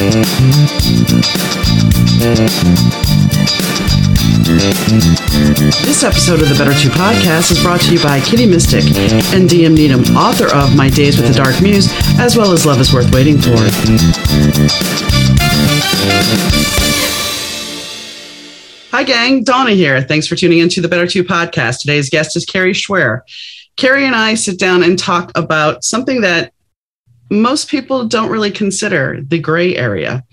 This episode of the Better 2 podcast is brought to you by Kitty Mystic and DM Needham, author of My Days with the Dark Muse, as well as Love is Worth Waiting For. Hi, gang. Donna here. Thanks for tuning into the Better 2 podcast. Today's guest is Carrie Schwer. Carrie and I sit down and talk about something that most people don't really consider the gray area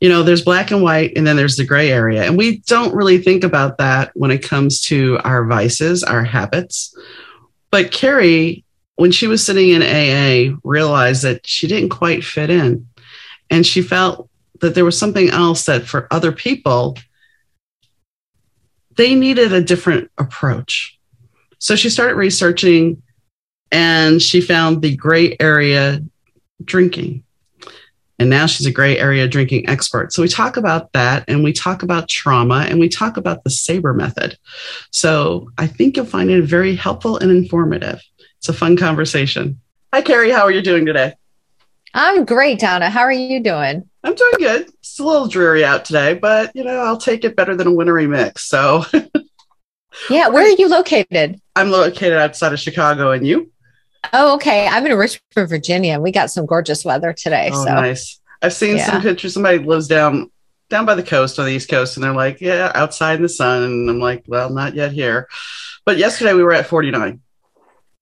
you know, there's black and white, and then there's the gray area. And we don't really think about that when it comes to our vices, our habits. But Carrie, when she was sitting in AA, realized that she didn't quite fit in. And she felt that there was something else that for other people, they needed a different approach. So she started researching and she found the gray area drinking and now she's a gray area drinking expert. So we talk about that and we talk about trauma and we talk about the SABRE method. So I think you'll find it very helpful and informative. It's a fun conversation. Hi, Carrie. How are you doing today? I'm great, Donna. How are you doing? I'm doing good. It's a little dreary out today, but you know, I'll take it better than a wintry mix. So Yeah, where are you located? I'm located outside of Chicago and you? Oh, okay. I'm in Richmond, Virginia. We got some gorgeous weather today. Oh, so nice. I've seen Yeah. some pictures. Somebody lives down down by the coast on the East Coast, and they're like, "Yeah, outside in the sun." And I'm like, "Well, not yet here." But yesterday we were at 49.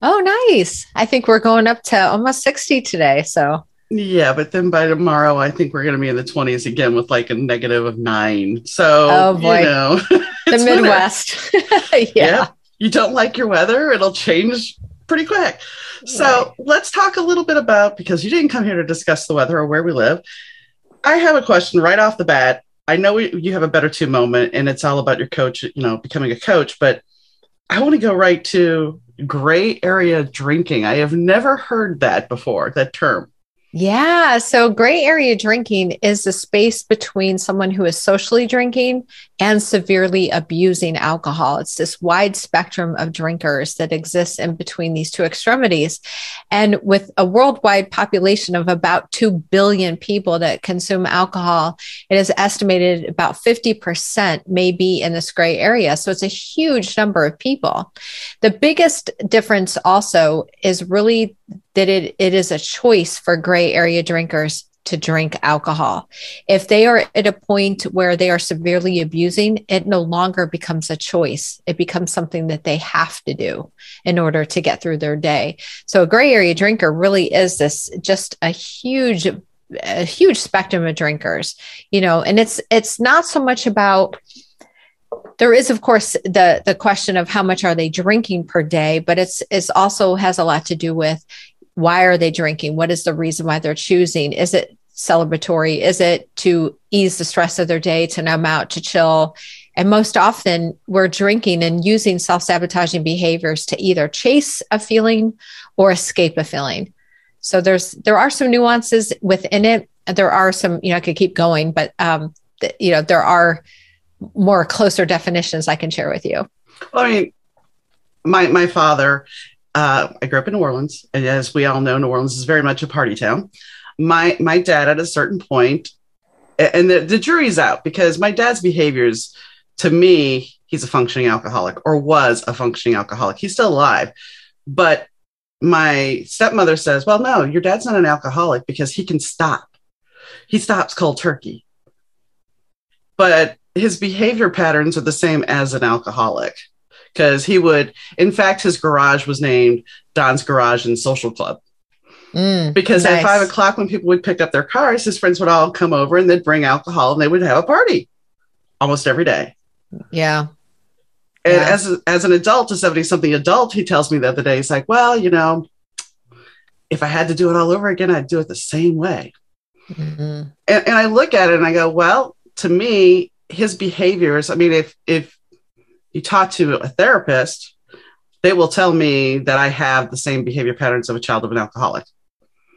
Oh, nice. I think we're going up to almost 60 today. So Yeah, but then by tomorrow, I think we're going to be in the 20s again with like a negative of nine. So, Oh, boy. you know, the. Midwest. yeah. Yeah. You don't like your weather, it'll change pretty quick. So, let's talk a little bit about because you didn't come here to discuss the weather or where we live. I have a question right off the bat. I know we, you have a better two moment and it's all about your coach, you know, becoming a coach, but I want to go right to gray area drinking. I have never heard that before, that term. Yeah. So, gray area drinking is the space between someone who is socially drinking and severely abusing alcohol. It's this wide spectrum of drinkers that exists in between these two extremities. And with a worldwide population of about 2 billion people that consume alcohol, it is estimated about 50% may be in this gray area. So, it's a huge number of people. The biggest difference also is really that it, it is a choice for gray area drinkers to drink alcohol. If they are at a point where they are severely abusing, it no longer becomes a choice. It becomes something that they have to do in order to get through their day. So a gray area drinker really is this just a huge a huge spectrum of drinkers, you know, and it's it's not so much about there is of course the the question of how much are they drinking per day but it's it's also has a lot to do with why are they drinking? What is the reason why they're choosing? Is it celebratory? Is it to ease the stress of their day to numb out to chill? And most often we're drinking and using self-sabotaging behaviors to either chase a feeling or escape a feeling. So there's there are some nuances within it. There are some you know i could keep going but um th- you know there are more closer definitions I can share with you. Well, I mean, my my father, uh, I grew up in New Orleans, and as we all know, New Orleans is very much a party town. My my dad, at a certain and the, the jury's out because my dad's behaviors, to me, he's a functioning alcoholic or was a functioning alcoholic. He's still alive, but my stepmother says, "Well, no, your dad's not an alcoholic because he can stop. He stops cold turkey." But his behavior patterns are the same as an alcoholic because he would in fact his garage was named don's garage and social club Mm, because Nice. at five o'clock when people would pick up their cars his friends would all come over and they'd bring alcohol and they would have a party almost every day yeah. and Yeah. as, as an adult a 70 something adult he tells me the other day he's like well you know if i had to do it all over again i'd do it the same way Mhm. and, and I look at it and I go, well, to me, his behaviors. I mean, if if you talk to a therapist, they will tell me that I have the same behavior patterns of a child of an alcoholic.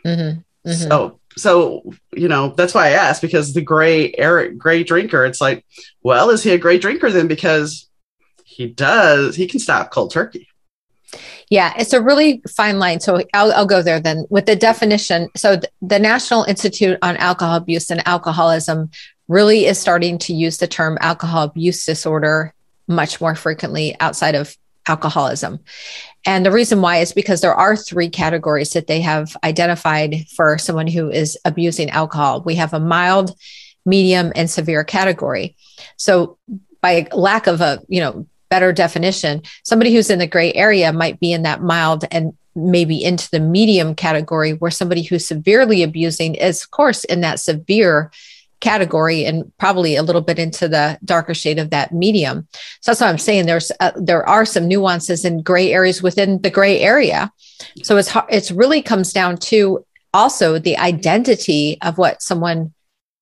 Mhm. Mhm. So so you know that's why I asked because the gray air gray drinker. It's like, well, is he a gray drinker then? Because he does. He can stop cold turkey. Yeah, it's a really fine line. So I'll, I'll go there then with the definition. So th- the National Institute on Alcohol Abuse and Alcoholism really is starting to use the term alcohol abuse disorder much more frequently outside of alcoholism. And the reason why is because there are three categories that they have identified for someone who is abusing alcohol. We have a mild, medium, and severe category. So by lack of a, you know, better definition, somebody who's in the gray area might be in that mild and maybe into the medium category, where somebody who's severely abusing is, of course, in that severe category and probably a little bit into the darker shade of that medium. So that's what I'm saying. There's uh, there are some nuances and gray areas within the gray area. So it's it's really comes down to also the identity of what someone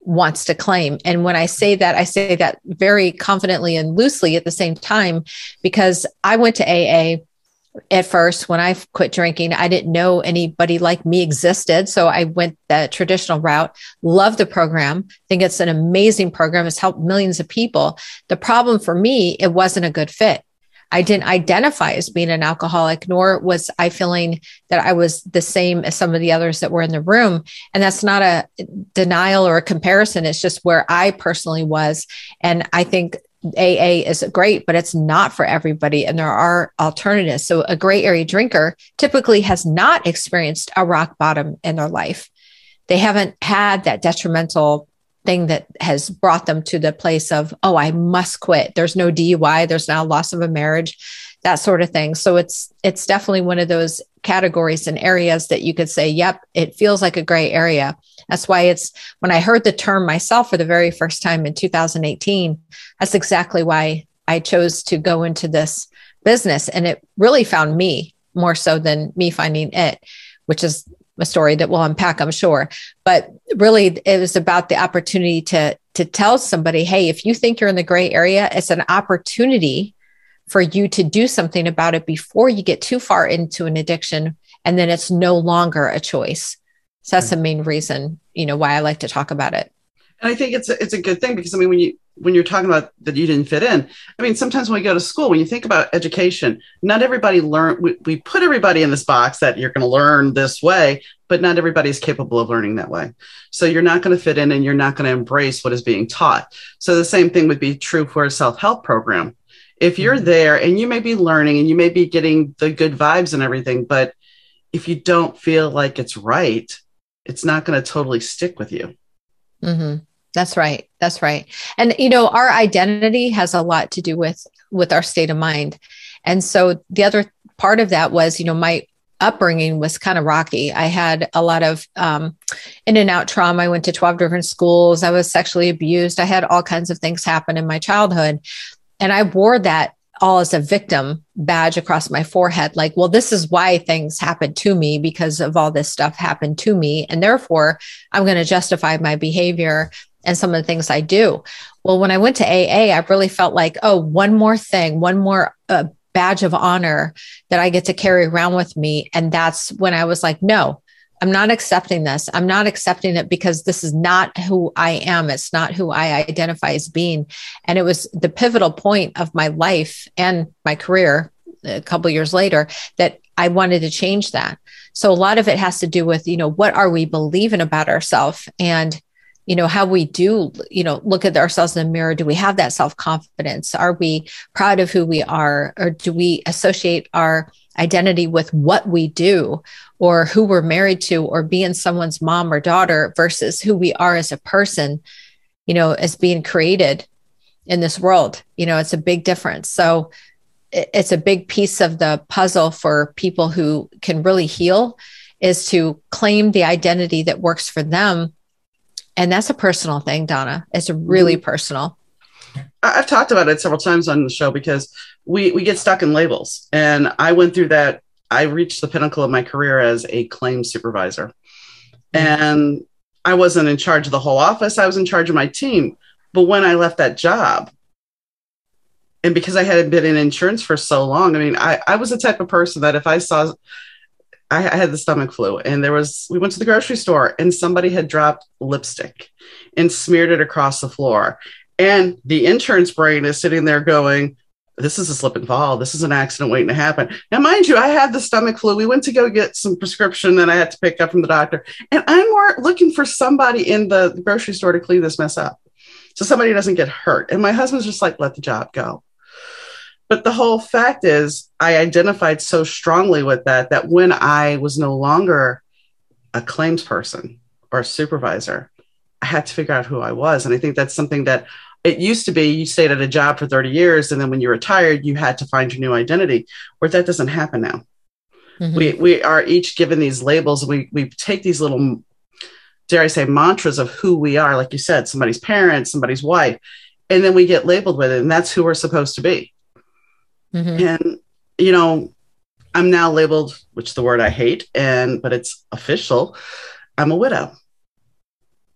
wants to claim. And when I say that, I say that very confidently and loosely at the same time, because I went to AA at first when I quit drinking. I didn't know anybody like me existed. So I went the traditional route, love the program, think it's an amazing program. It's helped millions of people. The problem for me, it wasn't a good fit. I didn't identify as being an alcoholic, nor was I feeling that I was the same as some of the others that were in the room. And that's not a denial or a comparison. It's just where I personally was. And I think AA is great, but it's not for everybody. And there are alternatives. So a gray area drinker typically has not experienced a rock bottom in their life. They haven't had that detrimental thing that has brought them to the place of, oh, I must quit. There's no DUI, there's now loss of a marriage, that sort of thing. So it's it's definitely one of those categories and areas that you could say, yep, it feels like a gray area. That's why it's when I heard the term myself for the very first time in 2018, that's exactly why I chose to go into this business. And it really found me more so than me finding it, which is a story that we'll unpack, I'm sure. But really, it was about the opportunity to to tell somebody, hey, if you think you're in the gray area, it's an opportunity for you to do something about it before you get too far into an addiction, and then it's no longer a choice. So that's hmm. the main reason, you know, why I like to talk about it. And I think it's a, it's a good thing because I mean, when you when you're talking about that you didn't fit in, I mean, sometimes when we go to school, when you think about education, not everybody learn. We, we put everybody in this box that you're going to learn this way, but not everybody is capable of learning that way. So you're not going to fit in, and you're not going to embrace what is being taught. So the same thing would be true for a self help program. If you're mm-hmm. there and you may be learning and you may be getting the good vibes and everything, but if you don't feel like it's right, it's not going to totally stick with you. Mm-hmm. That's right. That's right. And you know, our identity has a lot to do with with our state of mind. And so the other part of that was, you know, my upbringing was kind of rocky. I had a lot of um, in and out trauma. I went to 12 different schools. I was sexually abused. I had all kinds of things happen in my childhood. And I wore that all as a victim badge across my forehead like well this is why things happened to me because of all this stuff happened to me. And therefore i'm going to justify my behavior and some of the things i do. Well when i went to aa i really felt like oh one more thing one more uh, badge of honor that i get to carry around with me. And that's when i was like no I'm not accepting this. I'm not accepting it because this is not who I am. It's not who I identify as being. And it was the pivotal point of my life and my career a couple years later that I wanted to change that. So a lot of it has to do with, you know, what are we believing about ourselves and you know how we do you know look at ourselves in the mirror do we have that self-confidence are we proud of who we are or do we associate our identity with what we do or who we're married to or being someone's mom or daughter versus who we are as a person, you know, as being created in this world. You know, it's a big difference. So it's a big piece of the puzzle for people who can really heal is to claim the identity that works for them. And that's a personal thing, Donna. It's really mm-hmm. personal. I've talked about it several times on the show because we we get stuck in labels, and I went through that. I reached the pinnacle of my career as a claims supervisor, mm-hmm. and I wasn't in charge of the whole office. I was in charge of my team. But when I left that job, and because I hadn't been in insurance for so long, I mean, I, I was the type of person that if I saw, I, had the stomach flu, and there was, we went to the grocery store, and somebody had dropped lipstick and smeared it across the floor. And the insurance brain is sitting there going, this is a slip and fall. This is an accident waiting to happen. Now, mind you, I had the stomach flu. We went to go get some prescription that I had to pick up from the doctor. And I'm more looking for somebody in the grocery store to clean this mess up so somebody doesn't get hurt. And my husband's just like, let the job go. But the whole fact is, I identified so strongly with that that when I was no longer a claims person or a supervisor, I had to figure out who I was. And I think that's something that it used to be you stayed at a job for 30 years and then when you retired you had to find your new identity where that doesn't happen now mm-hmm. we we are each given these labels we we take these little dare i say mantras of who we are like you said somebody's parent somebody's wife and then we get labeled with it and that's who we're supposed to be mm-hmm. and you know i'm now labeled which is the word i hate and but it's official i'm a widow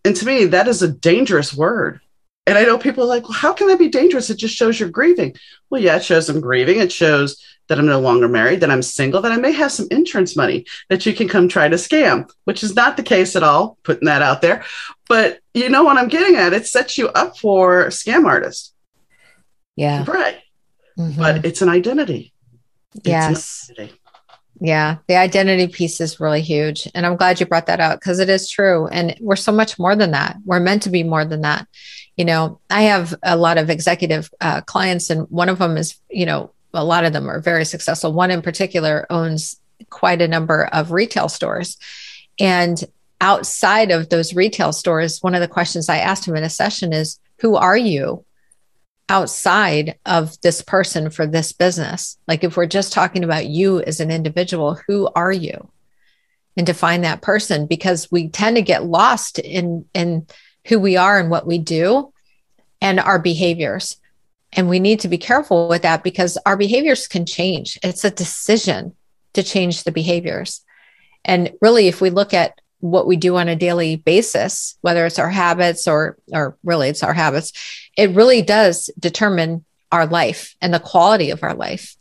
and to me that is a dangerous word and I know people are like, well, how can that be dangerous? It just shows you're grieving. Well, yeah, it shows I'm grieving. It shows that I'm no longer married, that I'm single, that I may have some insurance money that you can come try to scam, which is not the case at all, putting that out there. But you know what I'm getting at? It sets you up for scam artists. Yeah. Right. Mm-hmm. But it's an identity. Yes. An identity. Yeah, the identity piece is really huge. And I'm glad you brought that out because it is true. And we're so much more than that. We're meant to be more than that you know i have a lot of executive uh, clients and one of them is you know a lot of them are very successful one in particular owns quite a number of retail stores and outside of those retail stores one of the questions i asked him in a session is who are you outside of this person for this business like if we're just talking about you as an individual who are you and define that person because we tend to get lost in in who we are and what we do and our behaviors. And we need to be careful with that because our behaviors can change. It's a decision to change the behaviors. And really, if we look at what we do on a daily basis, whether it's our habits or, or really it's our habits, it really does determine our life and the quality of our life.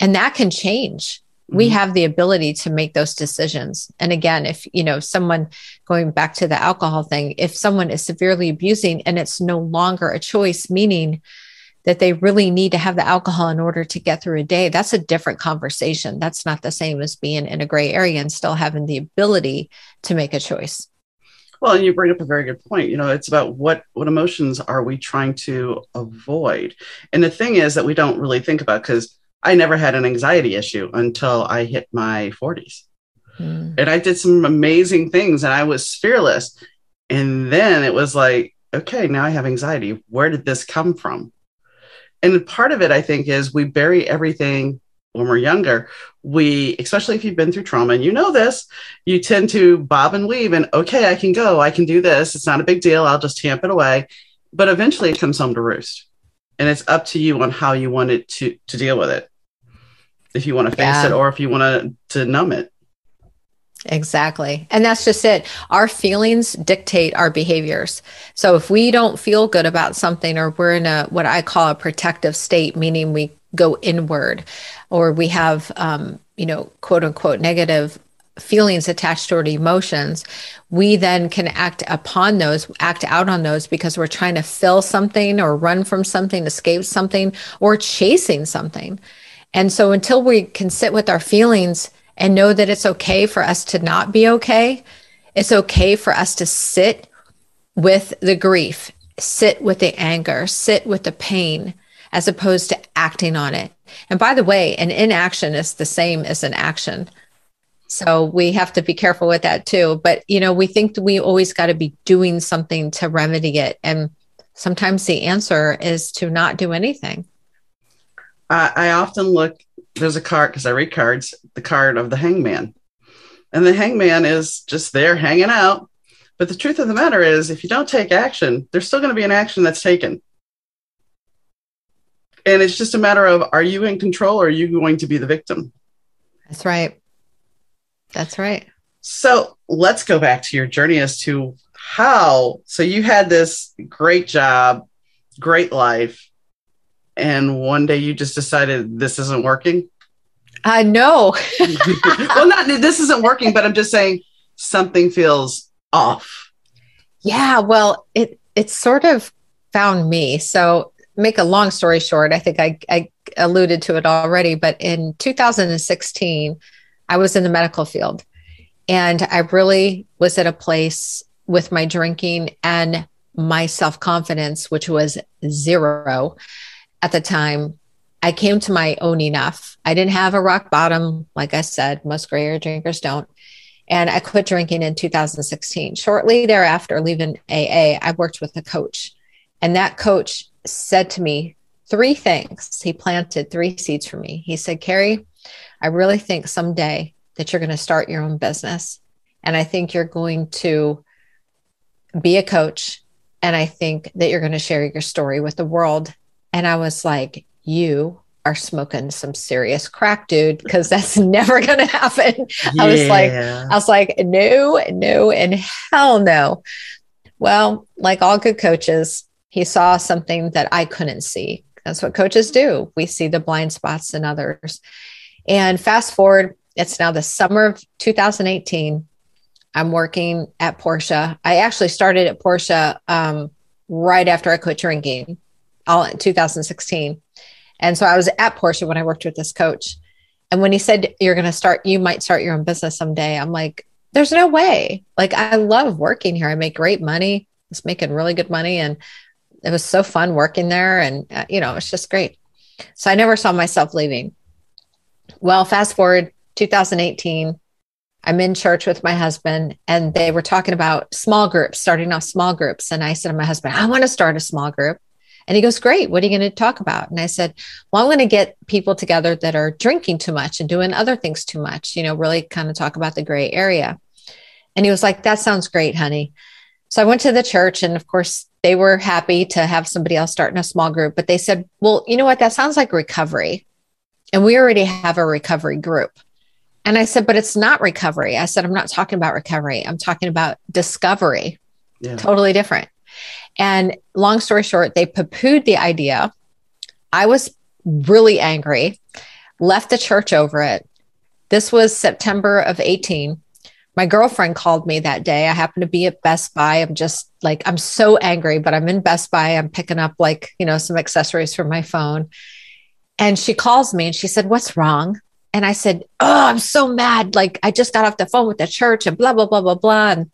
And that can change we mm-hmm. have the ability to make those decisions and again if you know someone going back to the alcohol thing if someone is severely abusing and it's no longer a choice meaning that they really need to have the alcohol in order to get through a day that's a different conversation that's not the same as being in a gray area and still having the ability to make a choice well and you bring up a very good point you know it's about what what emotions are we trying to avoid and the thing is that we don't really think about because I never had an anxiety issue until I hit my 40s. Mm. And I did some amazing things and I was fearless. And then it was like, okay, now I have anxiety. Where did this come from? And part of it, I think, is we bury everything when we're younger. We, especially if you've been through trauma and you know this, you tend to bob and weave and, okay, I can go, I can do this. It's not a big deal. I'll just tamp it away. But eventually it comes home to roost and it's up to you on how you want it to to deal with it if you want to face yeah. it or if you want to to numb it Exactly. And that's just it. Our feelings dictate our behaviors. So if we don't feel good about something or we're in a what I call a protective state, meaning we go inward or we have um, you know, quote unquote negative feelings attached to our emotions, we then can act upon those, act out on those because we're trying to fill something or run from something, escape something, or chasing something. And so until we can sit with our feelings and know that it's okay for us to not be okay, it's okay for us to sit with the grief, sit with the anger, sit with the pain, as opposed to acting on it. And by the way, an inaction is the same as an action. So we have to be careful with that too. But, you know, we think we always got to be doing something to remedy it. And sometimes the answer is to not do anything. I, I often look, there's a card because I read cards, the card of the hangman. And the hangman is just there hanging out. But the truth of the matter is, if you don't take action, there's still going to be an action that's taken. And it's just a matter of are you in control or are you going to be the victim? That's right. That's right. So let's go back to your journey as to how. So you had this great job, great life, and one day you just decided this isn't working. Uh, I know. well, not this isn't working, but I'm just saying something feels off. Yeah. Well, it it sort of found me. So make a long story short, I think I, I alluded to it already, but in 2016, I was in the medical field and I really was at a place with my drinking and my self confidence, which was zero at the time. I came to my own enough. I didn't have a rock bottom, like I said, most grayer drinkers don't. And I quit drinking in 2016. Shortly thereafter, leaving AA, I worked with a coach. And that coach said to me three things. He planted three seeds for me. He said, Carrie, I really think someday that you're going to start your own business. And I think you're going to be a coach. And I think that you're going to share your story with the world. And I was like, You are smoking some serious crack, dude, because that's never going to happen. Yeah. I was like, I was like, no, no, and hell no. Well, like all good coaches, he saw something that I couldn't see. That's what coaches do. We see the blind spots in others. And fast forward, it's now the summer of 2018. I'm working at Porsche. I actually started at Porsche um, right after I quit drinking, all in 2016. And so I was at Porsche when I worked with this coach. And when he said, You're going to start, you might start your own business someday, I'm like, There's no way. Like, I love working here. I make great money. I was making really good money. And it was so fun working there. And, uh, you know, it's just great. So I never saw myself leaving. Well, fast forward 2018, I'm in church with my husband, and they were talking about small groups, starting off small groups. And I said to my husband, I want to start a small group. And he goes, Great. What are you going to talk about? And I said, Well, I'm going to get people together that are drinking too much and doing other things too much, you know, really kind of talk about the gray area. And he was like, That sounds great, honey. So I went to the church, and of course, they were happy to have somebody else start in a small group. But they said, Well, you know what? That sounds like recovery. And we already have a recovery group. And I said, But it's not recovery. I said, I'm not talking about recovery. I'm talking about discovery. Yeah. Totally different. And long story short, they poo pooed the idea. I was really angry, left the church over it. This was September of 18. My girlfriend called me that day. I happened to be at Best Buy. I'm just like, I'm so angry, but I'm in Best Buy. I'm picking up like, you know, some accessories for my phone. And she calls me and she said, What's wrong? And I said, Oh, I'm so mad. Like, I just got off the phone with the church and blah, blah, blah, blah, blah. And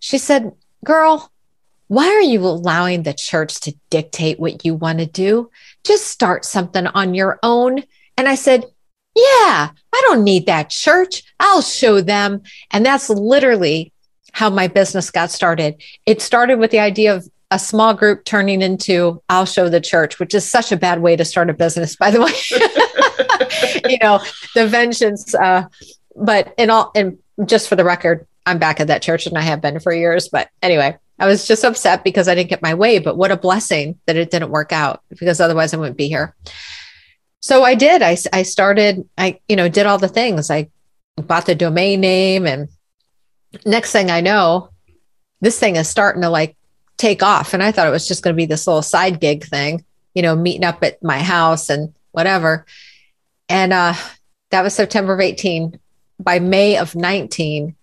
she said, Girl, why are you allowing the church to dictate what you want to do? Just start something on your own. And I said, Yeah, I don't need that church. I'll show them. And that's literally how my business got started. It started with the idea of a small group turning into I'll show the church, which is such a bad way to start a business, by the way. you know, the vengeance. Uh, but in all, and just for the record, I'm back at that church and I have been for years. But anyway, I was just upset because I didn't get my way, but what a blessing that it didn't work out because otherwise I wouldn't be here. So I did. I, I started, I, you know, did all the things. I bought the domain name and next thing I know, this thing is starting to like take off. And I thought it was just going to be this little side gig thing, you know, meeting up at my house and whatever. And uh, that was September of 18. By May of 19,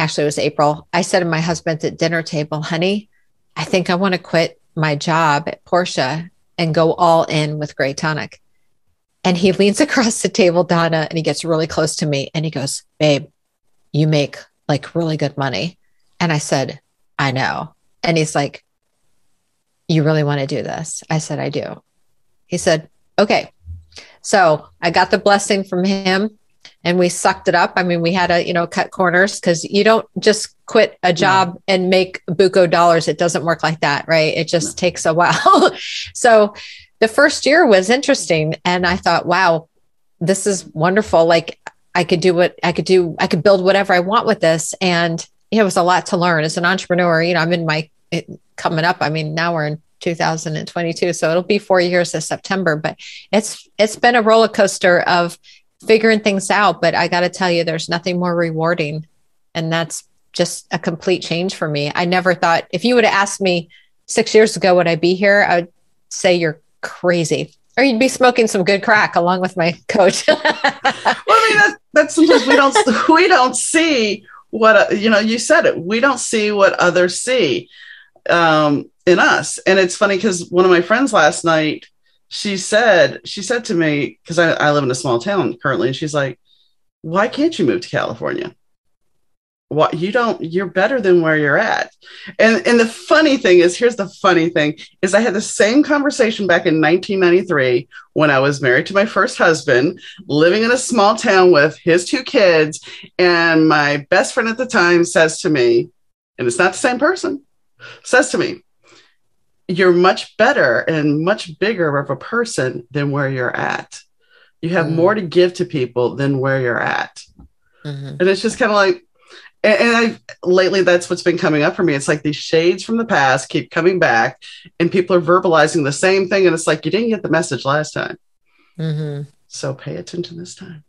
actually it was April, I said to my husband at dinner table, honey, I think I want to quit my job at Porsche and go all in with Gray Tonic. And he leans across the table, Donna, and he gets really close to me and he goes, Babe, you make like really good money. And I said, I know. And he's like, You really want to do this? I said, I do. He said, Okay. So I got the blessing from him and we sucked it up. I mean, we had to, you know, cut corners because you don't just quit a job no. and make buco dollars. It doesn't work like that, right? It just no. takes a while. so the first year was interesting. And I thought, wow, this is wonderful. Like I could do what I could do, I could build whatever I want with this. And it was a lot to learn as an entrepreneur. You know, I'm in my it, coming up. I mean, now we're in 2022 so it'll be four years this september but it's it's been a roller coaster of figuring things out. But I got to tell you, there's nothing more rewarding. And that's just a complete change for me. I never thought if you would have asked me six years ago, would I be here? I would say you're crazy. Or you'd be smoking some good crack along with my coach. well, I mean, that, that's sometimes we don't we don't see what you know. You said it. We don't see what others see um, in us, and it's funny because one of my friends last night she said, she said to me, because I, I live in a small town currently, and she's like, why can't you move to California? What you don't, you're better than where you're at. And and the funny thing is, here's the funny thing is I had the same conversation back in 1993 when I was married to my first husband, living in a small town with his two kids. And my best friend at the time says to me, and it's not the same person, says to me, You're much better and much bigger of a person than where you're at. You have mm-hmm. more to give to people than where you're at. Mm-hmm. And it's just kind of like, and, and I lately that's what's been coming up for me. It's like these shades from the past keep coming back, and people are verbalizing the same thing, and it's like you didn't get the message last time. Mm-hmm. So pay attention this time.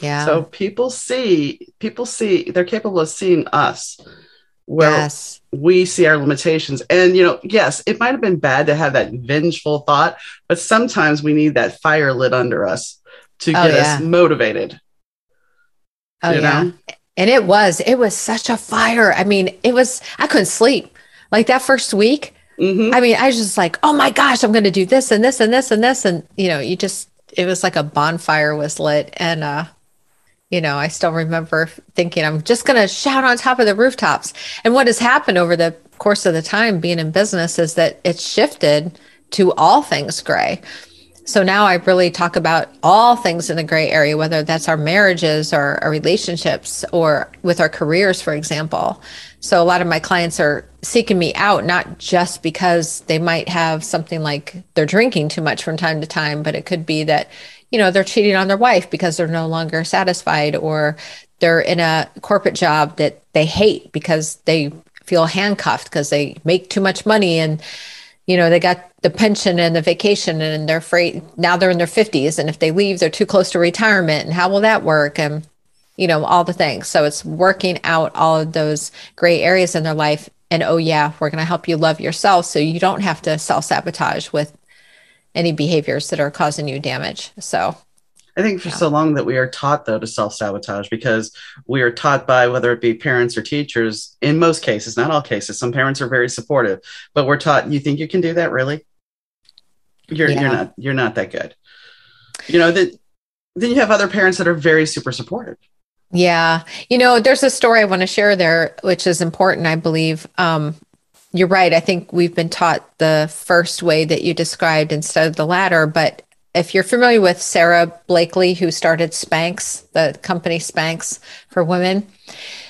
Yeah. So people see, people see, they're capable of seeing us where yes. we see our limitations. And, you know, yes, it might have been bad to have that vengeful thought, but sometimes we need that fire lit under us to oh, get yeah. us motivated. Oh, yeah. Know? And it was, it was such a fire. I mean, it was, I couldn't sleep. Like that first week, mm-hmm. I mean, I was just like, oh my gosh, I'm going to do this and this and this and this. And, you know, you just, it was like a bonfire was lit. And, uh, you know, I still remember thinking, I'm just going to shout on top of the rooftops. And what has happened over the course of the time being in business is that it's shifted to all things gray. So now I really talk about all things in the gray area, whether that's our marriages or our relationships or with our careers, for example. So a lot of my clients are seeking me out, not just because they might have something like they're drinking too much from time to time, but it could be that, you know, they're cheating on their wife because they're no longer satisfied or they're in a corporate job that they hate because they feel handcuffed because they make too much money and you know they got the pension and the vacation and they're afraid now they're in their 50s and if they leave they're too close to retirement and how will that work and you know all the things. So it's working out all of those gray areas in their life and oh yeah we're going to help you love yourself so you don't have to self-sabotage with any behaviors that are causing you damage so I think for yeah. so long that we are taught though to self sabotage because we are taught by whether it be parents or teachers in most cases, not all cases. Some parents are very supportive, but we're taught you think you can do that really? You're yeah. you're not you're not that good. You know, that then you have other parents that are very super supportive. Yeah. You know, there's a story I want to share there, which is important, I believe. Um, you're right. I think we've been taught the first way that you described instead of the latter. But if you're familiar with Sara Blakely, who started Spanx, the company Spanx for women,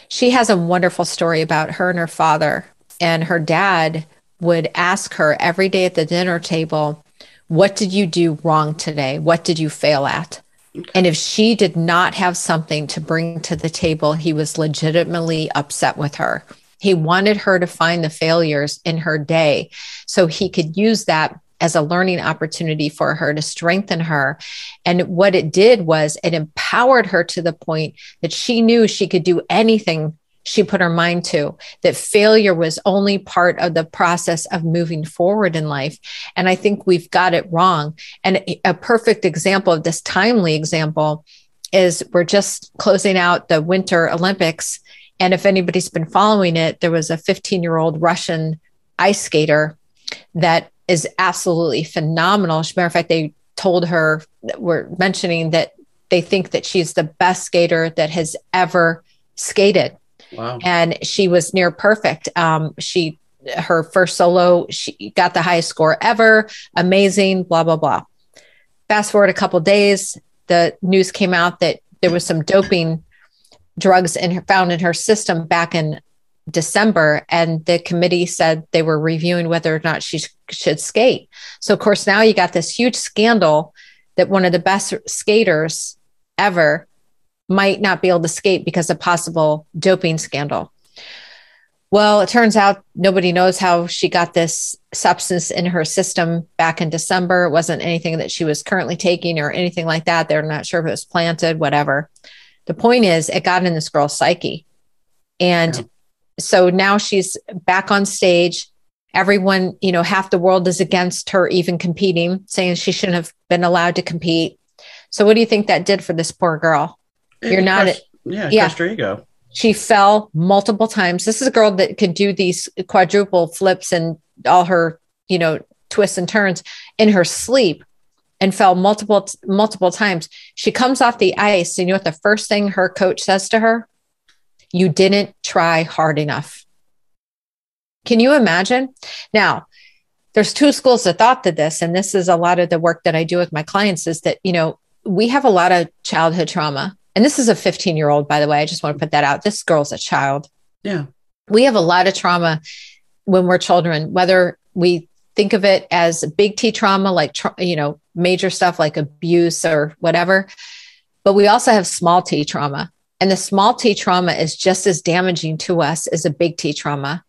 she has a wonderful story about her and her father. And her dad would ask her every day at the dinner table, what did you do wrong today? What did you fail at? And if she did not have something to bring to the table, he was legitimately upset with her. He wanted her to find the failures in her day so he could use that as a learning opportunity for her to strengthen her. And what it did was it empowered her to the point that she knew she could do anything she put her mind to that failure was only part of the process of moving forward in life. And I think we've got it wrong. And a perfect example of this timely example is we're just closing out the Winter Olympics. And if anybody's been following it, there was a 15 year old Russian ice skater that is absolutely phenomenal. As a matter of fact, they told her, we're mentioning that they think that she's the best skater that has ever skated Wow. And she was near perfect. Um, she her first solo, she got the highest score ever. Amazing, blah, blah, blah. Fast forward a couple days, the news came out that there was some doping drugs in her, found in her system back in December, and the committee said they were reviewing whether or not she sh- should skate. So, of course, now you got this huge scandal that one of the best skaters ever might not be able to skate because of possible doping scandal. Well, it turns out nobody knows how she got this substance in her system back in December. It wasn't anything that she was currently taking or anything like that. They're not sure if it was planted, whatever. The point is, it got in this girl's psyche. And yeah. so now she's back on stage. Everyone, you know, half the world is against her even competing, saying she shouldn't have been allowed to compete. So, what do you think that did for this poor girl? You're not. Crushed, yeah, yeah. Crushed her ego. She fell multiple times. This is a girl that could do these quadruple flips and all her, you know, twists and turns in her sleep and fell multiple multiple times. She comes off the ice. And you know what the first thing her coach says to her? You didn't try hard enough. Can you imagine? Now, there's two schools of thought to this, and this is a lot of the work that I do with my clients is that, you know, we have a lot of childhood trauma. And this is a 15 year old, by the way. I just want to put that out. This girl's a child. Yeah. We have a lot of trauma when we're children, whether we think of it as big T trauma, like, you know, major stuff like abuse or whatever. But we also have small t trauma. And the small t trauma is just as damaging to us as a big T trauma.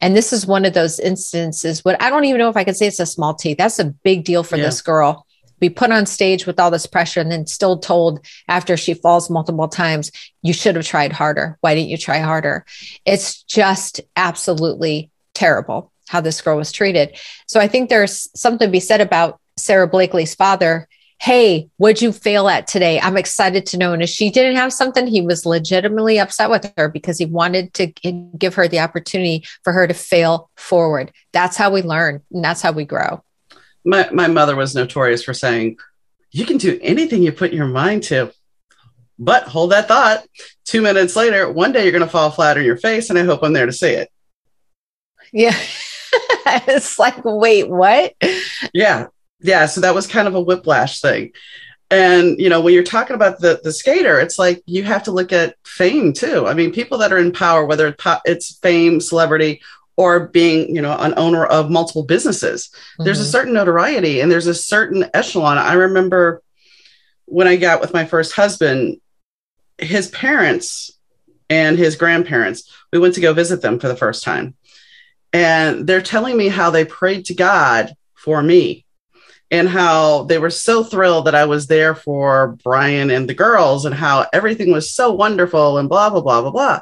And this is one of those instances. What I don't even know if I can say it's a small T. That's a big deal for yeah. this girl. Be put on stage with all this pressure and then still told after she falls multiple times, you should have tried harder. Why didn't you try harder? It's just absolutely terrible how this girl was treated. So I think there's something to be said about Sara Blakely's father, Hey, what'd you fail at today? I'm excited to know. And if she didn't have something, he was legitimately upset with her because he wanted to give her the opportunity for her to fail forward. That's how we learn and that's how we grow. My, my mother was notorious for saying, You can do anything you put your mind to. But hold that thought. Two minutes later, one day you're going to fall flat on your face, and I hope I'm there to see it. Yeah. it's like, wait, what? Yeah yeah, so that was kind of a whiplash thing. And you know, when you're talking about the the skater, it's like you have to look at fame too. I mean, people that are in power, whether it's fame, celebrity, or being you know an owner of multiple businesses, mm-hmm. there's a mm-hmm. certain notoriety and there's a certain echelon. I remember when I got with my first husband, his parents and his grandparents, we went to go visit them for the first time. And they're telling me how they prayed to God for me and how they were so thrilled that I was there for Brian and the girls and how everything was so wonderful and blah, blah, blah, blah, blah.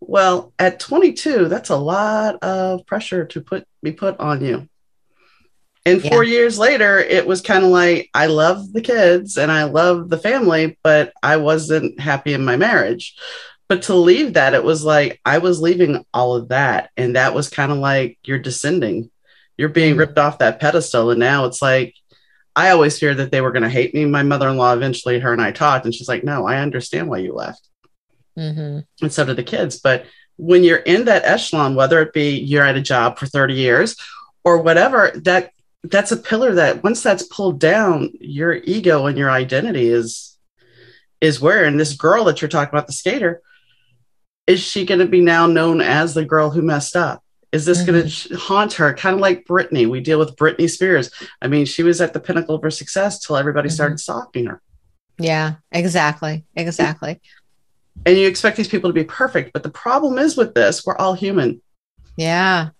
Well, at 22, that's a lot of pressure to put be put on you. And four yeah. years later, it was kind of like I love the kids and I love the family, but I wasn't happy in my marriage. But to leave that, it was like I was leaving all of that. And that was kind of like you're descending. You're being mm-hmm. ripped off that pedestal. And now it's like I always feared that they were going to hate me. My mother in law eventually, her and I talked, and she's like, "No, I understand why you left." Mm-hmm. And so did the kids. But when you're in that echelon, whether it be you're at a job for 30 years or whatever, that that's a pillar that once that's pulled down, your ego and your identity is is where. And this girl that you're talking about, the skater, is she going to be now known as the girl who messed up? Is this mm-hmm. going to haunt her? Kind of like Britney. We deal with Britney Spears. I mean, she was at the pinnacle of her success till everybody mm-hmm. started stalking her. Yeah, exactly. Exactly. And you expect these people to be perfect. But the problem is with this, we're all human. Yeah.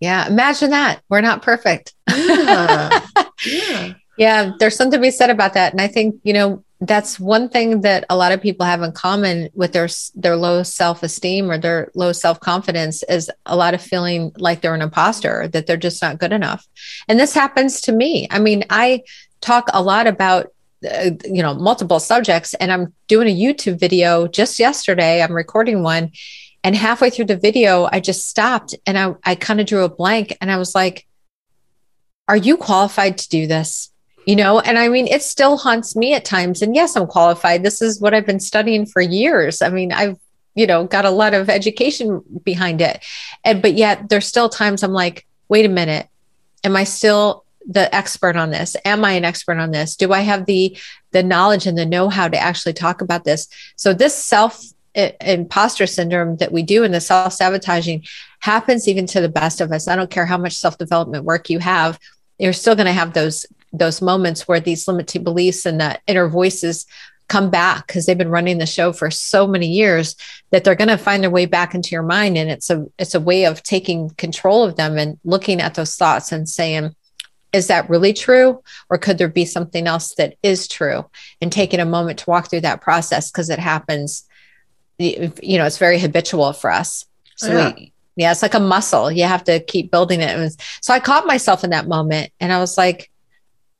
Yeah. Imagine that. We're not perfect. Yeah. yeah. yeah. There's something to be said about that. And I think, you know, that's one thing that a lot of people have in common with their their low self-esteem or their low self-confidence is a lot of feeling like they're an imposter that they're just not good enough. And this happens to me. I mean i talk a lot about uh, you know multiple subjects and i'm doing a youtube video just yesterday. I'm recording one and halfway through the video i just stopped and i, I kind of drew a blank and i was like are you qualified to do this you know and i mean it still haunts me at times. And yes i'm qualified. This is what i've been studying for years. I mean i've you know got a lot of education behind it. And but yet there's still times i'm like wait a minute. Am i still the expert on this? Am i an expert on this? Do i have the the knowledge and the know-how to actually talk about this? So this self imposter syndrome that we do and the self-sabotaging happens even to the best of us. I don't care how much self-development work you have you're still going to have those those moments where these limiting beliefs and the inner voices come back because they've been running the show for so many years that they're going to find their way back into your mind. And it's a it's a way of taking control of them and looking at those thoughts and saying is that really true? Or could there be something else that is true? And taking a moment to walk through that process because it happens you know it's very habitual for us. So yeah. we yeah. it's like a muscle. You have to keep building it. So i caught myself in that moment and i was like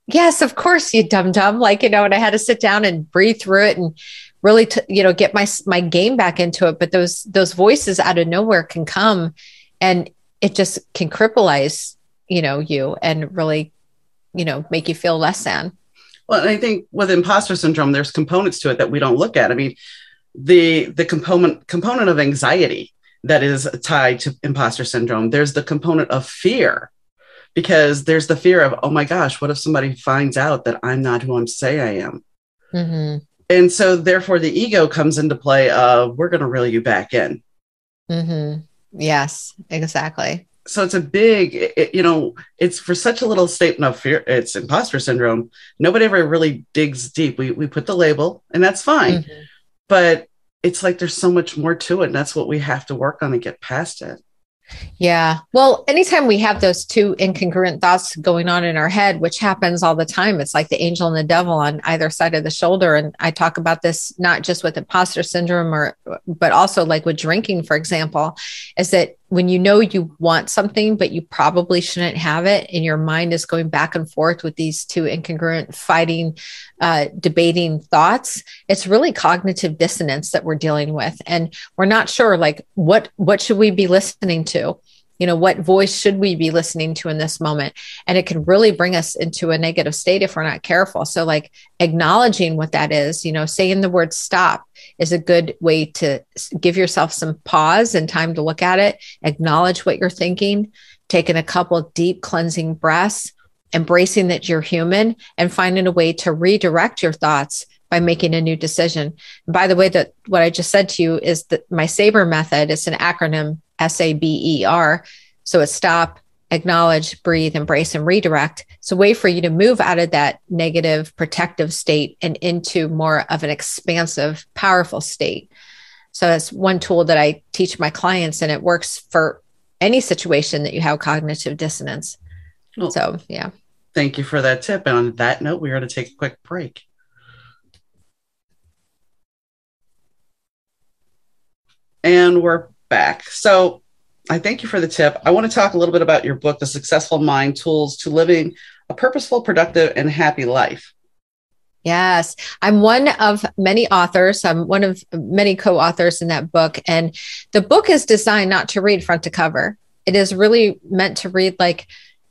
yes, of course, you dum dum. Like, you know, and I had to sit down and breathe through it and really, t- you know, get my, my game back into it. But those, those voices out of nowhere can come and it just can crippleize, you know, you and really, you know, make you feel less than. Well, I think with imposter syndrome, there's components to it that we don't look at. I mean, the the component component of anxiety that is tied to imposter syndrome. There's the component of fear because there's the fear of, oh my gosh, what if somebody finds out that I'm not who I'm say I am? Mm-hmm. And so therefore the ego comes into play of we're going to reel you back in. Mm-hmm. Yes, exactly. So it's a big, it, you know, it's for such a little statement of fear. It's imposter syndrome. Nobody ever really digs deep. We, we put the label and that's fine. Mm-hmm. But it's like there's so much more to it. And that's what we have to work on and get past it. Yeah. Well, anytime we have those two incongruent thoughts going on in our head, which happens all the time, it's like the angel and the devil on either side of the shoulder. And I talk about this not just with imposter syndrome or, but also like with drinking, for example, is that when you know you want something, but you probably shouldn't have it, and your mind is going back and forth with these two incongruent, fighting, uh, debating thoughts, it's really cognitive dissonance that we're dealing with, and we're not sure like what what should we be listening to? You know what voice should we be listening to in this moment? And it can really bring us into a negative state if we're not careful. So like acknowledging what that is you know saying the word stop is a good way to give yourself some pause and time to look at it acknowledge what you're thinking taking a couple deep cleansing breaths embracing that you're human and finding a way to redirect your thoughts by making a new decision. And by the way, that what I just said to you is that my SABER method, it's an acronym S A B E R. So it's stop, acknowledge, breathe, embrace, and redirect. It's a way for you to move out of that negative protective state and into more of an expansive, powerful state. So that's one tool that I teach my clients, and it works for any situation that you have cognitive dissonance. Well, so, yeah. Thank you for that tip. And on that note, we are going to take a quick break. And we're back. So I thank you for the tip. I want to talk a little bit about your book, The Successful Mind Tools to Living a Purposeful, Productive, and Happy Life. Yes, I'm one of many authors. I'm one of many co authors in that book. And the book is designed not to read front to cover. It is really meant to read like,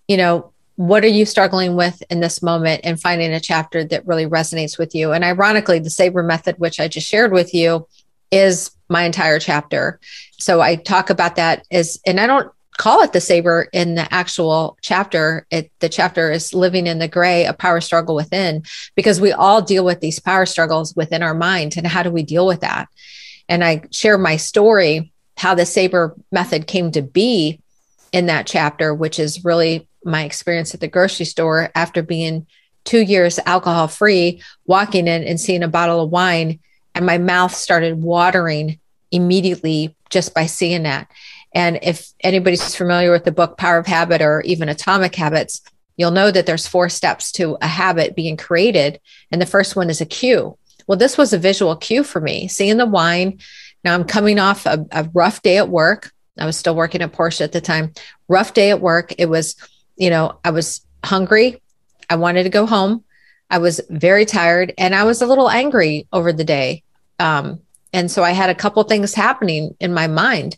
you know, what are you struggling with in this moment and finding a chapter that really resonates with you. And ironically, the SABER method, which I just shared with you, is my entire chapter. So I talk about that as, and I don't call it the saber in the actual chapter. It, the chapter is living in the gray, a power struggle within, because we all deal with these power struggles within our mind. And how do we deal with that? And I share my story, how the saber method came to be in that chapter, which is really my experience at the grocery store after being two years alcohol free, walking in and seeing a bottle of wine and my mouth started watering immediately just by seeing that. And if anybody's familiar with the book Power of Habit or even Atomic Habits, you'll know that there's four steps to a habit being created. And the first one is a cue. Well, this was a visual cue for me, seeing the wine. Now I'm coming off a, a rough day at work. I was still working at Porsche at the time. Rough day at work. It was, you know, I was hungry. I wanted to go home. I was very tired and I was a little angry over the day. Um, and so I had a couple things happening in my mind.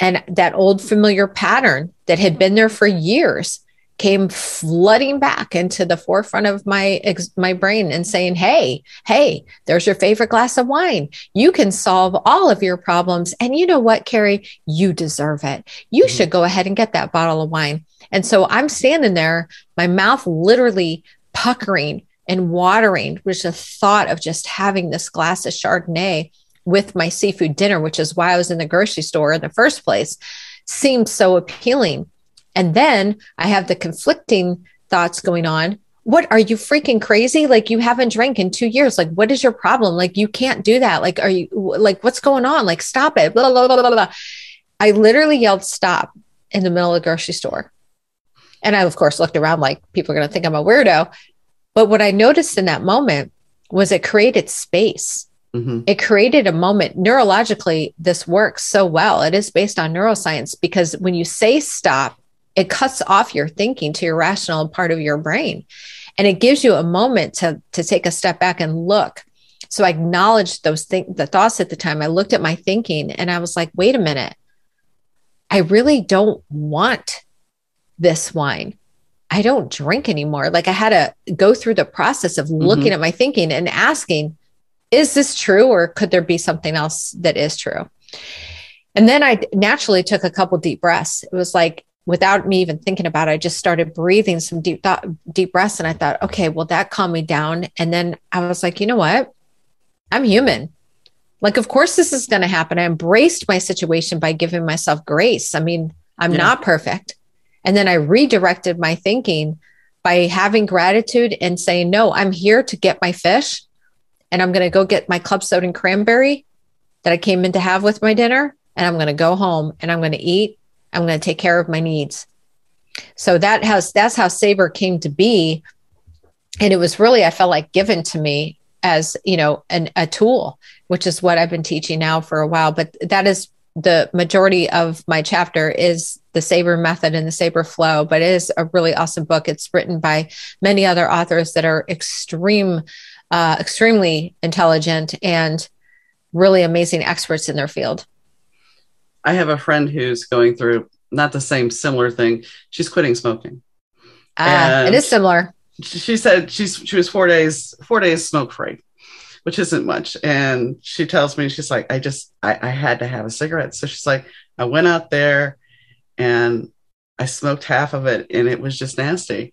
And that old familiar pattern that had been there for years came flooding back into the forefront of my ex- my brain and saying hey hey there's your favorite glass of wine. You can solve all of your problems. And you know what Carrie? You deserve it. You mm-hmm. should go ahead and get that bottle of wine. And so i'm standing there my mouth literally puckering and watering, which the thought of just having this glass of Chardonnay with my seafood dinner, which is why I was in the grocery store in the first place, seemed so appealing. And then I have the conflicting thoughts going on. What are you freaking crazy? Like you haven't drank in two years. Like, what is your problem? Like, you can't do that. Like, are you like, what's going on? Like, stop it. Blah, blah, blah, blah, blah. I literally yelled stop in the middle of the grocery store. And I, of course, looked around like people are going to think I'm a weirdo. But what I noticed in that moment was it created space. Mm-hmm. It created a moment. Neurologically, this works so well. It is based on neuroscience because when you say stop, it cuts off your thinking to your rational part of your brain. And it gives you a moment to, to take a step back and look. So I acknowledged those th- the thoughts at the time. I looked at my thinking and I was like, wait a minute. I really don't want this wine. I don't drink anymore. Like I had to go through the process of looking mm-hmm. at my thinking and asking, is this true or could there be something else that is true? And then I naturally took a couple deep breaths. It was like without me even thinking about it, I just started breathing some deep thought, deep breaths. And I thought, okay, well, that calmed me down. And then I was like, you know what? I'm human. Like, of course, this is going to happen. I embraced my situation by giving myself grace. I mean, I'm yeah. not perfect. And then I redirected my thinking by having gratitude and saying, no, I'm here to get my fish and I'm going to go get my club soda and cranberry that I came in to have with my dinner. And I'm going to go home and I'm going to eat. I'm going to take care of my needs. So that has, that's how Saber came to be. And it was really, I felt like given to me as, you know, an, a tool, which is what I've been teaching now for a while. But that is the majority of my chapter is the Saber method and the Saber flow, but it is a really awesome book. It's written by many other authors that are extreme, uh, extremely intelligent and really amazing experts in their field. I have a friend who's going through not the same similar thing. She's quitting smoking. Ah, it is similar. She said she's she was four days four days smoke free which isn't much. And she tells me, she's like, I just, I, I had to have a cigarette. So she's like, I went out there and I smoked half of it and it was just nasty.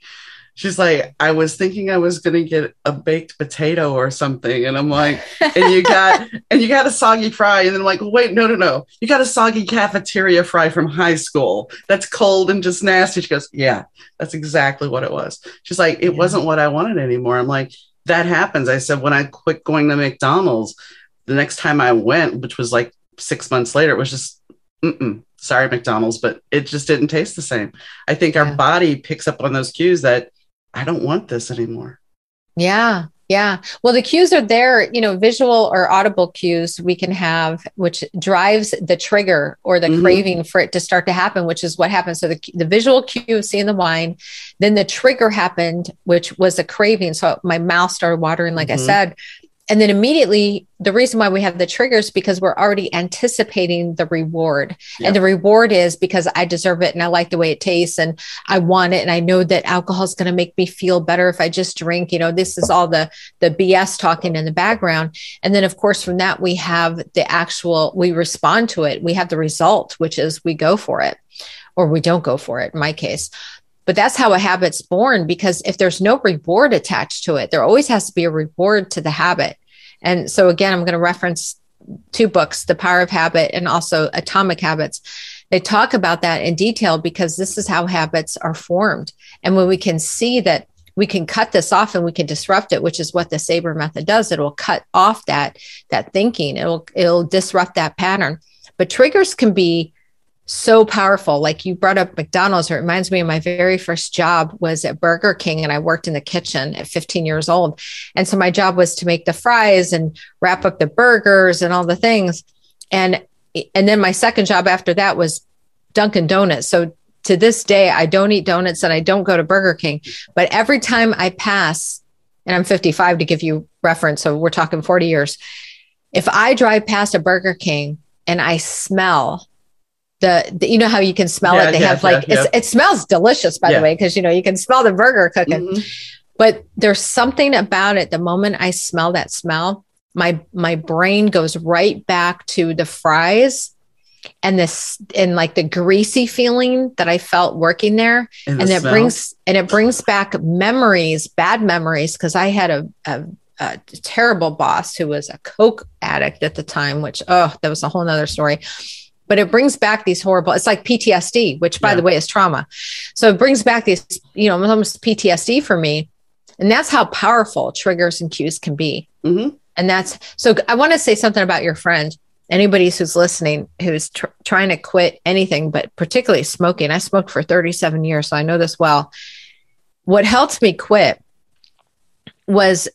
She's like, I was thinking I was gonna get a baked potato or something, and I'm like, and you got and you got a soggy fry, and then I'm like, wait, no, no, no, you got a soggy cafeteria fry from high school that's cold and just nasty. She goes, yeah, that's exactly what it was. She's like, it yeah. wasn't what I wanted anymore. I'm like, that happens. I said, when I quit going to McDonald's, the next time I went, which was like six months later, it was just, sorry, McDonald's, but it just didn't taste the same. I think our body picks up on those cues that I don't want this anymore. Yeah. Yeah. Well, the cues are there, you know, visual or audible cues we can have, which drives the trigger or the mm-hmm. craving for it to start to happen, which is what happens. So the, the visual cue of seeing the wine, then the trigger happened, which was a craving. So my mouth started watering, like mm-hmm. I said and then immediately the reason why we have the triggers because we're already anticipating the reward. Yep. and the reward is because i deserve it and i like the way it tastes and i want it and i know that alcohol is going to make me feel better if i just drink you know this is all the the bs talking in the background. And then of course from that we have the actual we respond to it. We have the result which is we go for it or we don't go for it in my case but that's how a habit's born because if there's no reward attached to it, there always has to be a reward to the habit. And so, again, I'm going to reference two books, The Power of Habit and also Atomic Habits. They talk about that in detail because this is how habits are formed. And when we can see that we can cut this off and we can disrupt it, which is what the Saber method does, it will cut off that that thinking. It'll it'll disrupt that pattern. But triggers can be so powerful. Like you brought up McDonald's, it reminds me of my very first job was at Burger King and I worked in the kitchen at 15 years old. And so my job was to make the fries and wrap up the burgers and all the things. And and then my second job after that was Dunkin' Donuts. So to this day, I don't eat donuts and I don't go to Burger King. But every time I pass, and I'm 55 to give you reference, so we're talking 40 years. If I drive past a Burger King and I smell the, the, you know how you can smell yeah, it they yeah, have like yeah, it smells delicious by the way because you know you can smell the burger cooking. Mm-hmm. but there's something about it the moment i smell that smell my my brain goes right back to the fries and this and like the greasy feeling that i felt working there. And, and it smell. brings and it brings back memories bad memories because i had a, a a terrible boss who was a coke addict at the time which oh that was a whole nother story but it brings back these horrible it's like ptsd which by yeah. the way is trauma. So it brings back these you know almost ptsd for me. And that's how powerful triggers and cues can be. Mm-hmm. and that's so i want to say something about your friend. Anybody who's listening who's tr- trying to quit anything but particularly smoking. I smoked for 37 years so i know this well. What helped me quit was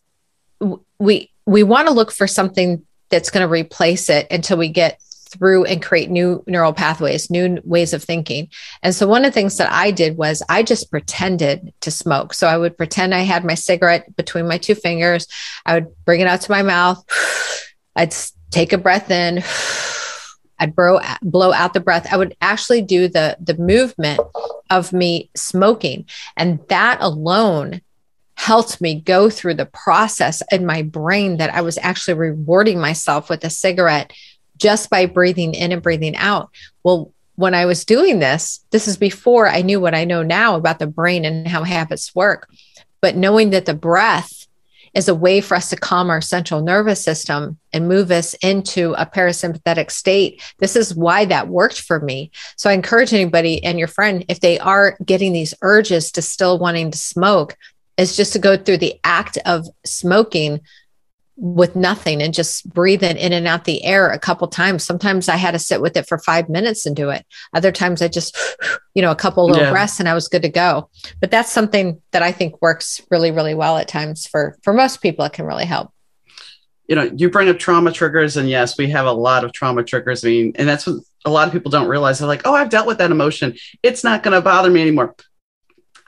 we we want to look for something that's going to replace it until we get through and create new neural pathways, new ways of thinking. And so one of the things that I did was I just pretended to smoke. So I would pretend I had my cigarette between my two fingers. I would bring it out to my mouth. I'd take a breath in. I'd blow, blow out the breath. I would actually do the, the movement of me smoking. And that alone helped me go through the process in my brain that I was actually rewarding myself with a cigarette just by breathing in and breathing out. Well, when I was doing this, this is before I knew what I know now about the brain and how habits work. But knowing that the breath is a way for us to calm our central nervous system and move us into a parasympathetic state. This is why that worked for me. So I encourage anybody and your friend, if they are getting these urges to still wanting to smoke, is just to go through the act of smoking with nothing and just breathe it in and out the air a couple times. Sometimes I had to sit with it for five minutes and do it. Other times I just, you know, a couple little yeah. breaths and I was good to go. But that's something that I think works really, really well at times for for most people. It can really help. You know, you bring up trauma triggers, and yes, we have a lot of trauma triggers. I mean, and that's what a lot of people don't realize. They're like, "Oh, I've dealt with that emotion. It's not going to bother me anymore."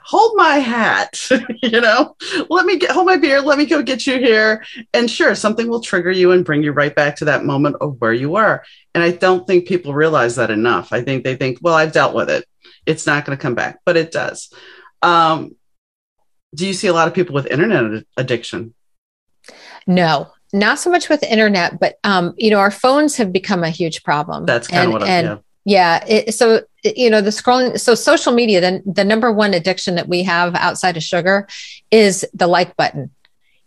Hold my hat, you know, let me get hold my beer, let me go get you here. And sure, something will trigger you and bring you right back to that moment of where you were. And I don't think people realize that enough. I think they think, well, I've dealt with it. It's not going to come back, but it does. Um, do you see a lot of people with internet addiction? No, not so much with internet, but um, you know, our phones have become a huge problem. That's kind and, of what I, yeah. Yeah. It, so, you know, the scrolling, so social media, then the number one addiction that we have outside of sugar is the like button.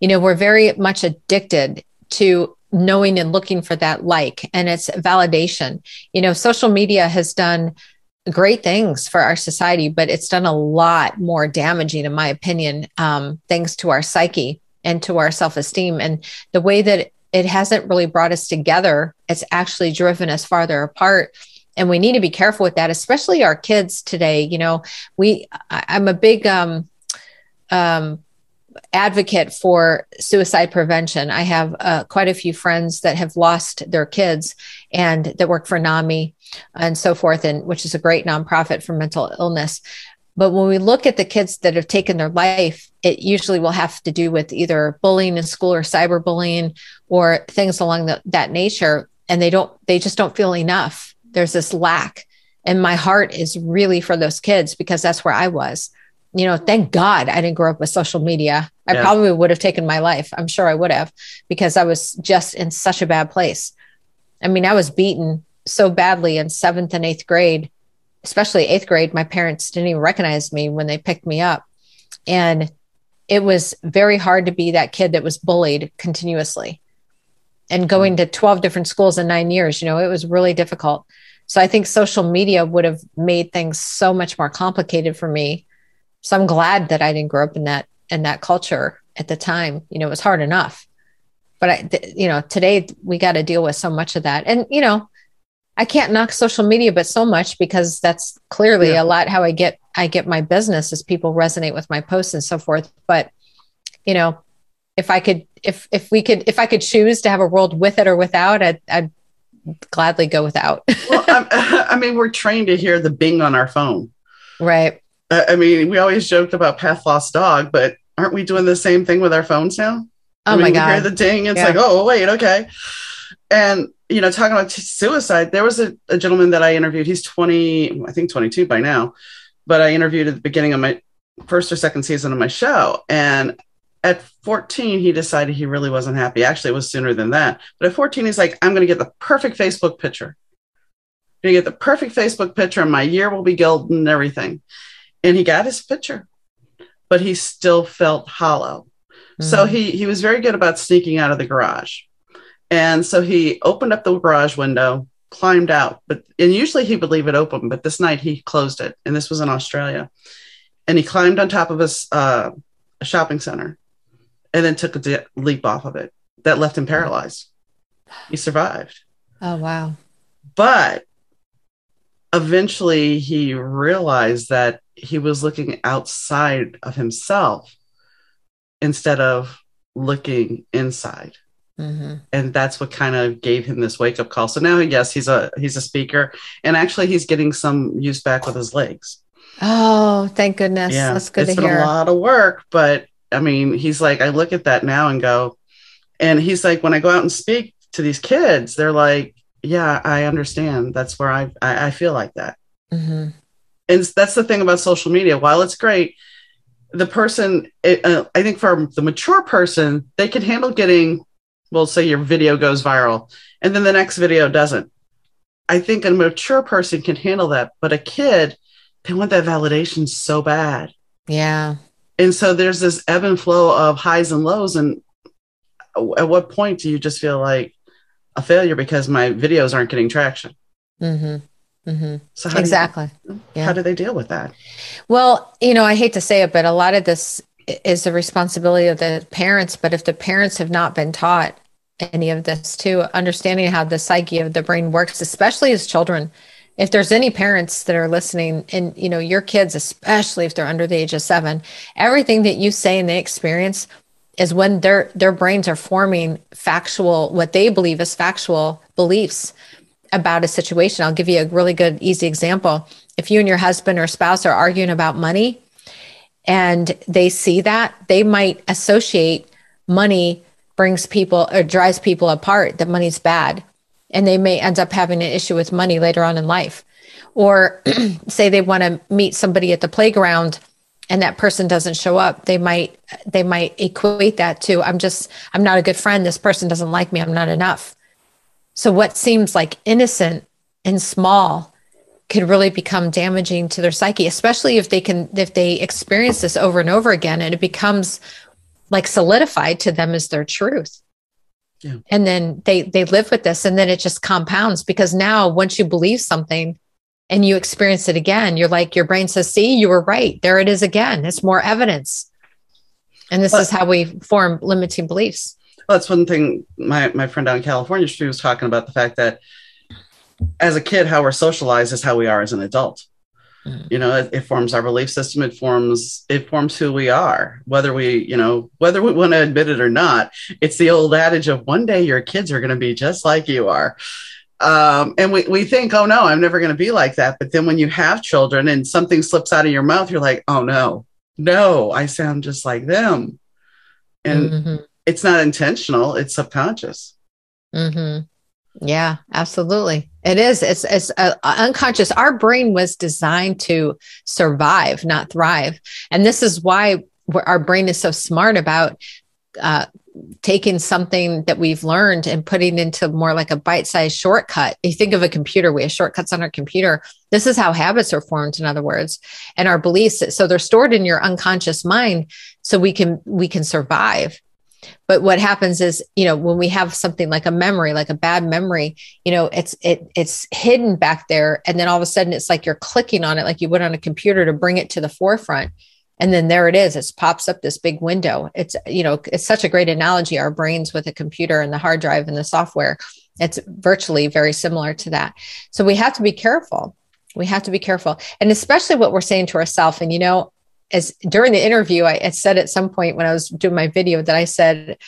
You know, we're very much addicted to knowing and looking for that like, and it's validation. You know, social media has done great things for our society, but it's done a lot more damaging, in my opinion, um, thanks to our psyche and to our self esteem. And the way that it hasn't really brought us together, it's actually driven us farther apart and we need to be careful with that especially our kids today. You know we I, am a big um, um, advocate for suicide prevention. I have uh, quite a few friends that have lost their kids and that work for NAMI and so forth and which is a great nonprofit for mental illness. But when we look at the kids that have taken their life, it usually will have to do with either bullying in school or cyberbullying or things along the, that nature. And they don't, they just don't feel enough there's this lack. And my heart is really for those kids because that's where I was. You know, thank God I didn't grow up with social media. I yeah. probably would have taken my life. I'm sure I would have because I was just in such a bad place. I mean, I was beaten so badly in seventh and eighth grade, especially eighth grade. My parents didn't even recognize me when they picked me up. And it was very hard to be that kid that was bullied continuously and going to 12 different schools in nine years. You know, it was really difficult. So I think social media would have made things so much more complicated for me. So I'm glad that I didn't grow up in that in that culture at the time. You know, it was hard enough. But I th- you know, today we got to deal with so much of that. And you know, I can't knock social media but so much because that's clearly yeah. a lot how I get I get my business as people resonate with my posts and so forth. But you know, if I could if if we could if I could choose to have a world with it or without, I'd, I'd gladly go without. well, I mean, we're trained to hear the bing on our phone. Right. I mean, we always joked about Pavlov's dog, but aren't we doing the same thing with our phones now? Oh I mean, my god! hear the ding. It's yeah. like, oh wait, okay. And you know, talking about t- suicide, there was a, a gentleman that I interviewed. He's twenty, I think twenty two by now, but I interviewed at the beginning of my first or second season of my show, and at 14, he decided he really wasn't happy. Actually, it was sooner than that. But at 14, he's like, I'm going to get the perfect Facebook picture. I'm going to get the perfect Facebook picture, and my year will be golden and everything. And he got his picture, but he still felt hollow. Mm-hmm. So he, he was very good about sneaking out of the garage. And so he opened up the garage window, climbed out, but and usually he would leave it open, but this night he closed it. And this was in Australia. And he climbed on top of a, uh, a shopping center and then took a leap off of it that left him paralyzed. He survived. Oh, wow. But eventually he realized that he was looking outside of himself instead of looking inside. Mm-hmm. And that's what kind of gave him this wake up call. So now, yes, he's a he's a speaker, and actually, he's getting some use back with his legs. Oh, thank goodness! Yeah, that's good it's to been hear. A lot of work, but I mean, he's like, I look at that now and go, and he's like, when I go out and speak to these kids, they're like, yeah, I understand. That's where I, I, I feel like that. Mm-hmm. and that's the thing about social media. While it's great, the person, it, uh, I think for the mature person, they can handle getting, well, say your video goes viral and then the next video doesn't. I think a mature person can handle that, but a kid, they want that validation so bad. Yeah. And so there's this ebb and flow of highs and lows. And at what point do you just feel like a failure because my videos aren't getting traction? Mm-hmm. Mm-hmm. So exactly, do you, how do they deal with that? Well, you know, I hate to say it, but a lot of this is the responsibility of the parents. But if the parents have not been taught any of this too, understanding how the psyche of the brain works, especially as children, if there's any parents that are listening and you know your kids especially if they're under the age of 7 everything that you say and they experience is when their their brains are forming factual what they believe is factual beliefs about a situation. I'll give you a really good, easy example. If you and your husband or spouse are arguing about money and they see that, they might associate money brings people or drives people apart, that money's bad. And they may end up having an issue with money later on in life. Or say they want to meet somebody at the playground and that person doesn't show up they might they might equate that to i'm just i'm not a good friend this person doesn't like me i'm not enough so, what seems like innocent and small could really become damaging to their psyche, especially if they can, if they experience this over and over again and it becomes like solidified to them as their truth. Yeah. And then they they live with this and then it just compounds because now once you believe something and you experience it again, you're like your brain says, "See, you were right. There it is again. It's more evidence." And this is how we form limiting beliefs. Well, that's one thing my, my friend down in California, she was talking about the fact that as a kid, how we're socialized is how we are as an adult. Mm. You know, it, it, forms our belief system. It forms it forms who we are, whether we, you know, whether we want to admit it or not. It's the old adage of one day your kids are going to be just like you are. Um, and we, we think, oh no, I'm never going to be like that. But then when you have children and something slips out of your mouth, you're like, oh no, no, I sound just like them. And mm-hmm it's not intentional it's subconscious mm-hmm. Yeah absolutely it is it's it's uh, unconscious our brain was designed to survive not thrive and this is why our brain is so smart about uh, taking something that we've learned and putting into more like a bite-sized shortcut. You think of a computer, we have shortcuts on our computer. This is how habits are formed, in other words, and our beliefs. So they're stored in your unconscious mind, so we can we can survive but what happens is you know when we have something like a memory like a bad memory you know it's it it's hidden back there. And then all of a sudden it's like you're clicking on it like you would on a computer to bring it to the forefront. And then there it is. It pops up this big window. It's you know it's such a great analogy our brains with a computer and the hard drive and the software. It's virtually very similar to that. So we have to be careful. We have to be careful. And especially what we're saying to ourselves and you know as during the interview, I, I said at some point when I was doing my video that I said,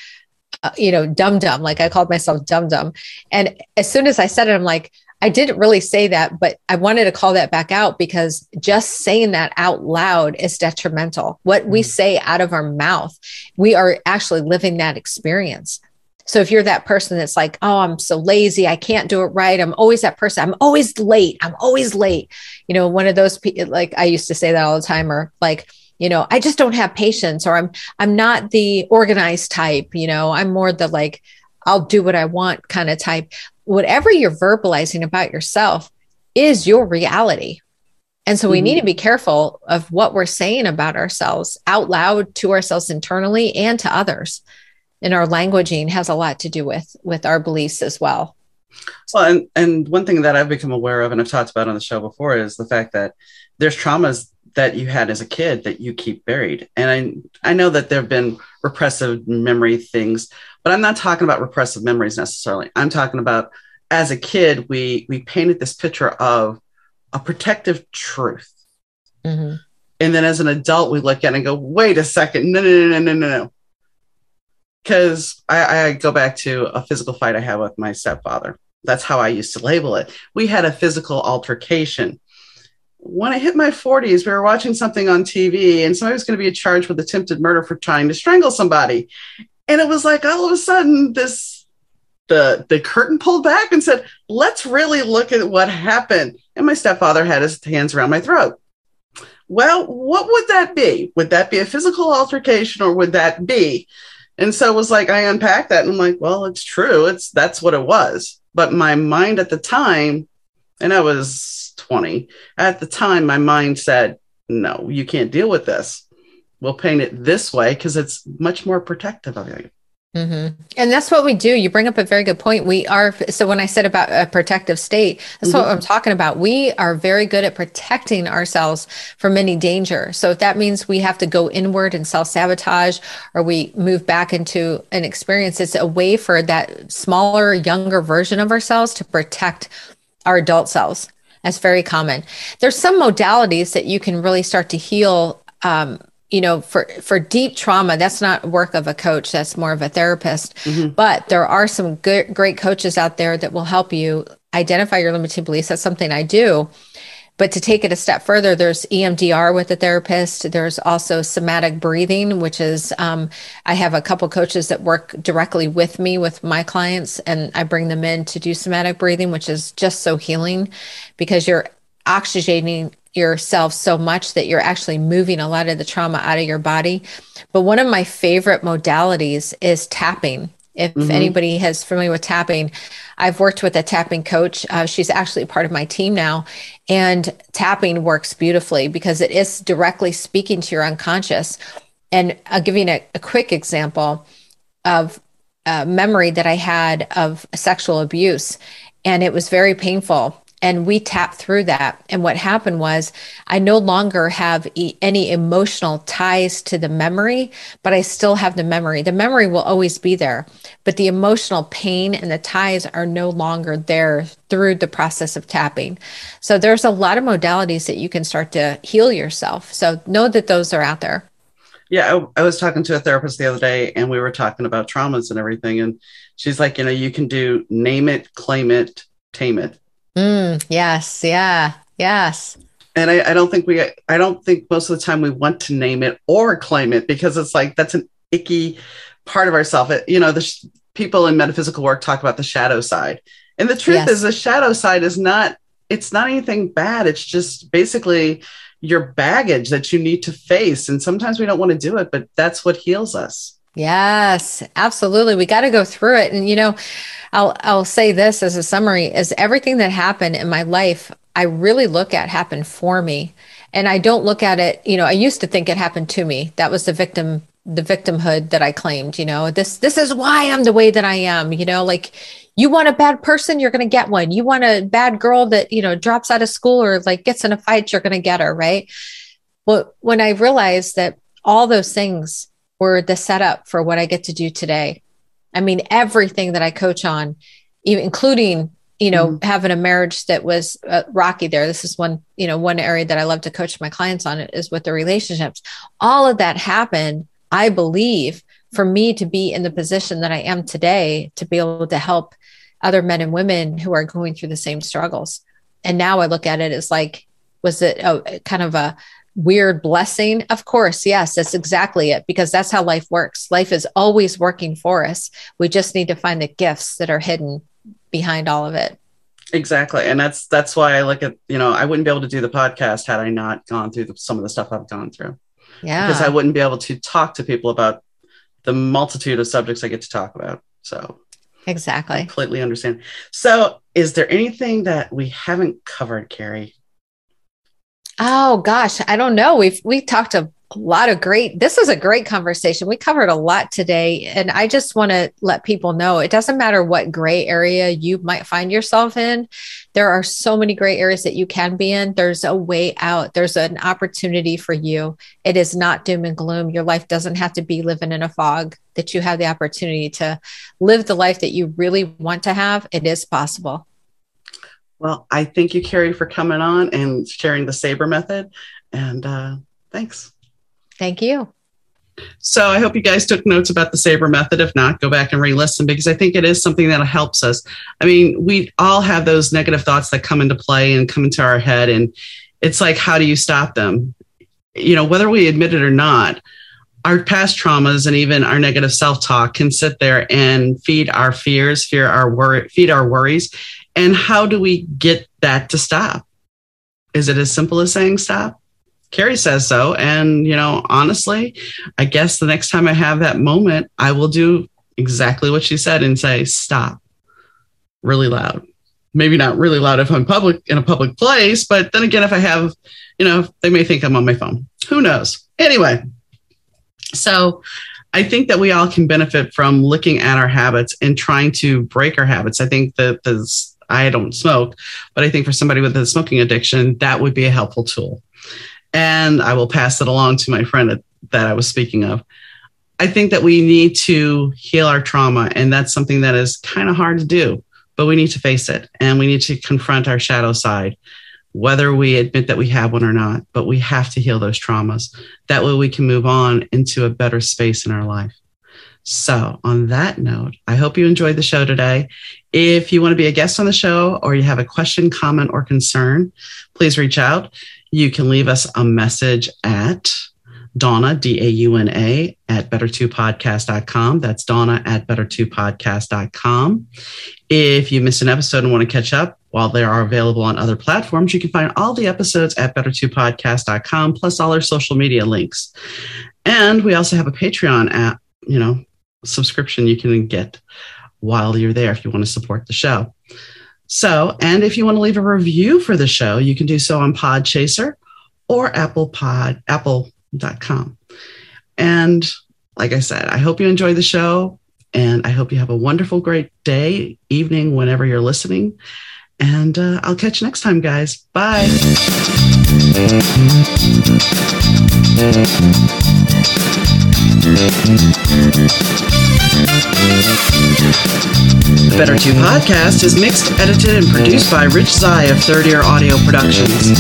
uh, you know, dumb dumb, like I called myself dumb dumb. And as soon as I said it, I'm like, I didn't really say that, but I wanted to call that back out because just saying that out loud is detrimental. What we mm. say out of our mouth, we are actually living that experience. So if you're that person that's like, oh, I'm so lazy, I can't do it right. I'm always that person. I'm always late. I'm always late. You know, one of those people, like I used to say that all the time, or like, you know, I just don't have patience, or I'm I'm not the organized type. You know, I'm more the like, I'll do what I want kind of type. Whatever you're verbalizing about yourself is your reality. And so we mm-hmm. need to be careful of what we're saying about ourselves out loud to ourselves internally and to others and our languaging has a lot to do with with our beliefs as well. Well and and one thing that i've become aware of and i've talked about on the show before is the fact that there's traumas that you had as a kid that you keep buried. And i i know that there have been repressive memory things but i'm not talking about repressive memories necessarily. I'm talking about as a kid we we painted this picture of a protective truth. Mm-hmm. and then as an adult we look at it and go wait a second. No no no no no no because I, I go back to a physical fight I had with my stepfather. That's how I used to label it. We had a physical altercation. When I hit my 40s, we were watching something on TV, and somebody was going to be charged with attempted murder for trying to strangle somebody. And it was like all of a sudden, this the the curtain pulled back and said, "Let's really look at what happened." And my stepfather had his hands around my throat. well, what would that be? Would that be a physical altercation or would that be? And so it was like I unpacked that and I'm like, well, it's true. It's that's what it was. But my mind at the time, and I was 20, at the time, my mind said, no, you can't deal with this. We'll paint it this way because it's much more protective of you. Mm-hmm. And that's what we do. You bring up a very good point. We are, so when I said about a protective state, that's mm-hmm. what I'm talking about. We are very good at protecting ourselves from any danger. So if that means we have to go inward and self sabotage or we move back into an experience, it's a way for that smaller, younger version of ourselves to protect our adult selves. That's very common. There's some modalities that you can really start to heal um, you know for for deep trauma that's not work of a coach that's more of a therapist. Mm-hmm. but there are some good great coaches out there that will help you identify your limiting beliefs. That's something i do. But to take it a step further there's EMDR with a therapist. There's also somatic breathing which is um, i have a couple coaches that work directly with me with my clients and i bring them in to do somatic breathing which is just so healing because you're oxygenating yourself so much that you're actually moving a lot of the trauma out of your body. But one of my favorite modalities is tapping. If mm-hmm. anybody has familiar with tapping, I've worked with a tapping coach. Uh, she's actually part of my team now, and tapping works beautifully because it is directly speaking to your unconscious. And I'll give you a, a quick example of a memory that I had of sexual abuse, and it was very painful and we tapped through that. And what happened was i no longer have e- any emotional ties to the memory but i still have the memory. The memory will always be there but the emotional pain and the ties are no longer there through the process of tapping. So there's a lot of modalities that you can start to heal yourself. So know that those are out there. Yeah I, I was talking to a therapist the other day and we were talking about traumas and everything and she's like you know you can do name it claim it tame it Mm, yes. Yeah. Yes. And I, I don't think we, I don't think most of the time we want to name it or claim it because it's like that's an icky part of ourselves. You know, the sh- people in metaphysical work talk about the shadow side, and the truth yes. is the shadow side is not. It's not anything bad. It's just basically your baggage that you need to face. And sometimes we don't want to do it, but that's what heals us. Yes, absolutely. We got to go through it. And you know, I'll I'll say this as a summary is everything that happened in my life, I really look at happened for me. And I don't look at it, you know, I used to think it happened to me. That was the victim the victimhood that I claimed, you know. This this is why I'm the way that I am, you know, like you want a bad person, you're going to get one. You want a bad girl that, you know, drops out of school or like gets in a fight, you're going to get her, right? Well, when I realized that all those things were the setup for what I get to do today. I mean, everything that I coach on, including you know mm-hmm. having a marriage that was uh, rocky there this is one you know one area that i love to coach my clients on is with the relationships all of that happened i believe for me to be in the position that i am today to be able to help other men and women who are going through the same struggles and now i look at it as like was it a kind of a weird blessing? Of course, yes, that's exactly it because that's how life works. Life is always working for us. We just need to find the gifts that are hidden behind all of it. Exactly. And that's that's why I look at, you know, I wouldn't be able to do the podcast had I not gone through the, some of the stuff I've gone through. Yeah. Because I wouldn't be able to talk to people about the multitude of subjects I get to talk about. So Exactly. I completely understand. So, is there anything that we haven't covered, Carrie? Oh gosh, I don't know. We've we talked a, lot of great. This is a great conversation. We covered a lot today, and I just want to let people know it doesn't matter what gray area you might find yourself in. There are so many gray areas that you can be in. There's a way out. There's an opportunity for you. It is not doom and gloom. Your life doesn't have to be living in a fog. That you have the opportunity to live the life that you really want to have. It is possible. Well, I thank you, Carrie, for coming on and sharing the SABER method. And uh, thanks. Thank you. So I hope you guys took notes about the SABER method. If not, go back and re-listen because I think it is something that helps us. I mean, we all have those negative thoughts that come into play and come into our head. And it's like, how do you stop them? You know, whether we admit it or not, our past traumas and even our negative self-talk can sit there and feed our fears, fear our worry, feed our worries, and how do we get that to stop? Is it as simple as saying stop? Carrie says so. And, you know, honestly, I guess the next time I have that moment, I will do exactly what she said and say, stop really loud. Maybe not really loud if I'm public in a public place, but then again, if I have, you know, they may think I'm on my phone. Who knows? Anyway, so I think that we all can benefit from looking at our habits and trying to break our habits. I think that this, I don't smoke, but I think for somebody with a smoking addiction, that would be a helpful tool. And I will pass it along to my friend that I was speaking of. I think that we need to heal our trauma, and that's something that is kind of hard to do, but we need to face it and we need to confront our shadow side, whether we admit that we have one or not. But we have to heal those traumas. That way we can move on into a better space in our life. So, on that note, I hope you enjoyed the show today. If you want to be a guest on the show or you have a question, comment, or concern, please reach out. You can leave us a message at Dauna, D A U N A, at better2podcast.com. That's Dauna at better2podcast.com. If you missed an episode and want to catch up, while they are available on other platforms, you can find all the episodes at better2podcast.com, plus all our social media links. And we also have a Patreon app, you know, subscription you can get while you're there if you want to support the show. So, and if you want to leave a review for the show, you can do so on Podchaser or Apple Pod, apple.com. And like I said, I hope you enjoy the show and I hope you have a wonderful, great day, evening, whenever you're listening. And uh, I'll catch you next time, guys. Bye. The Better 2 podcast is mixed, edited, and produced by Rich Zai of Third Ear Audio Productions.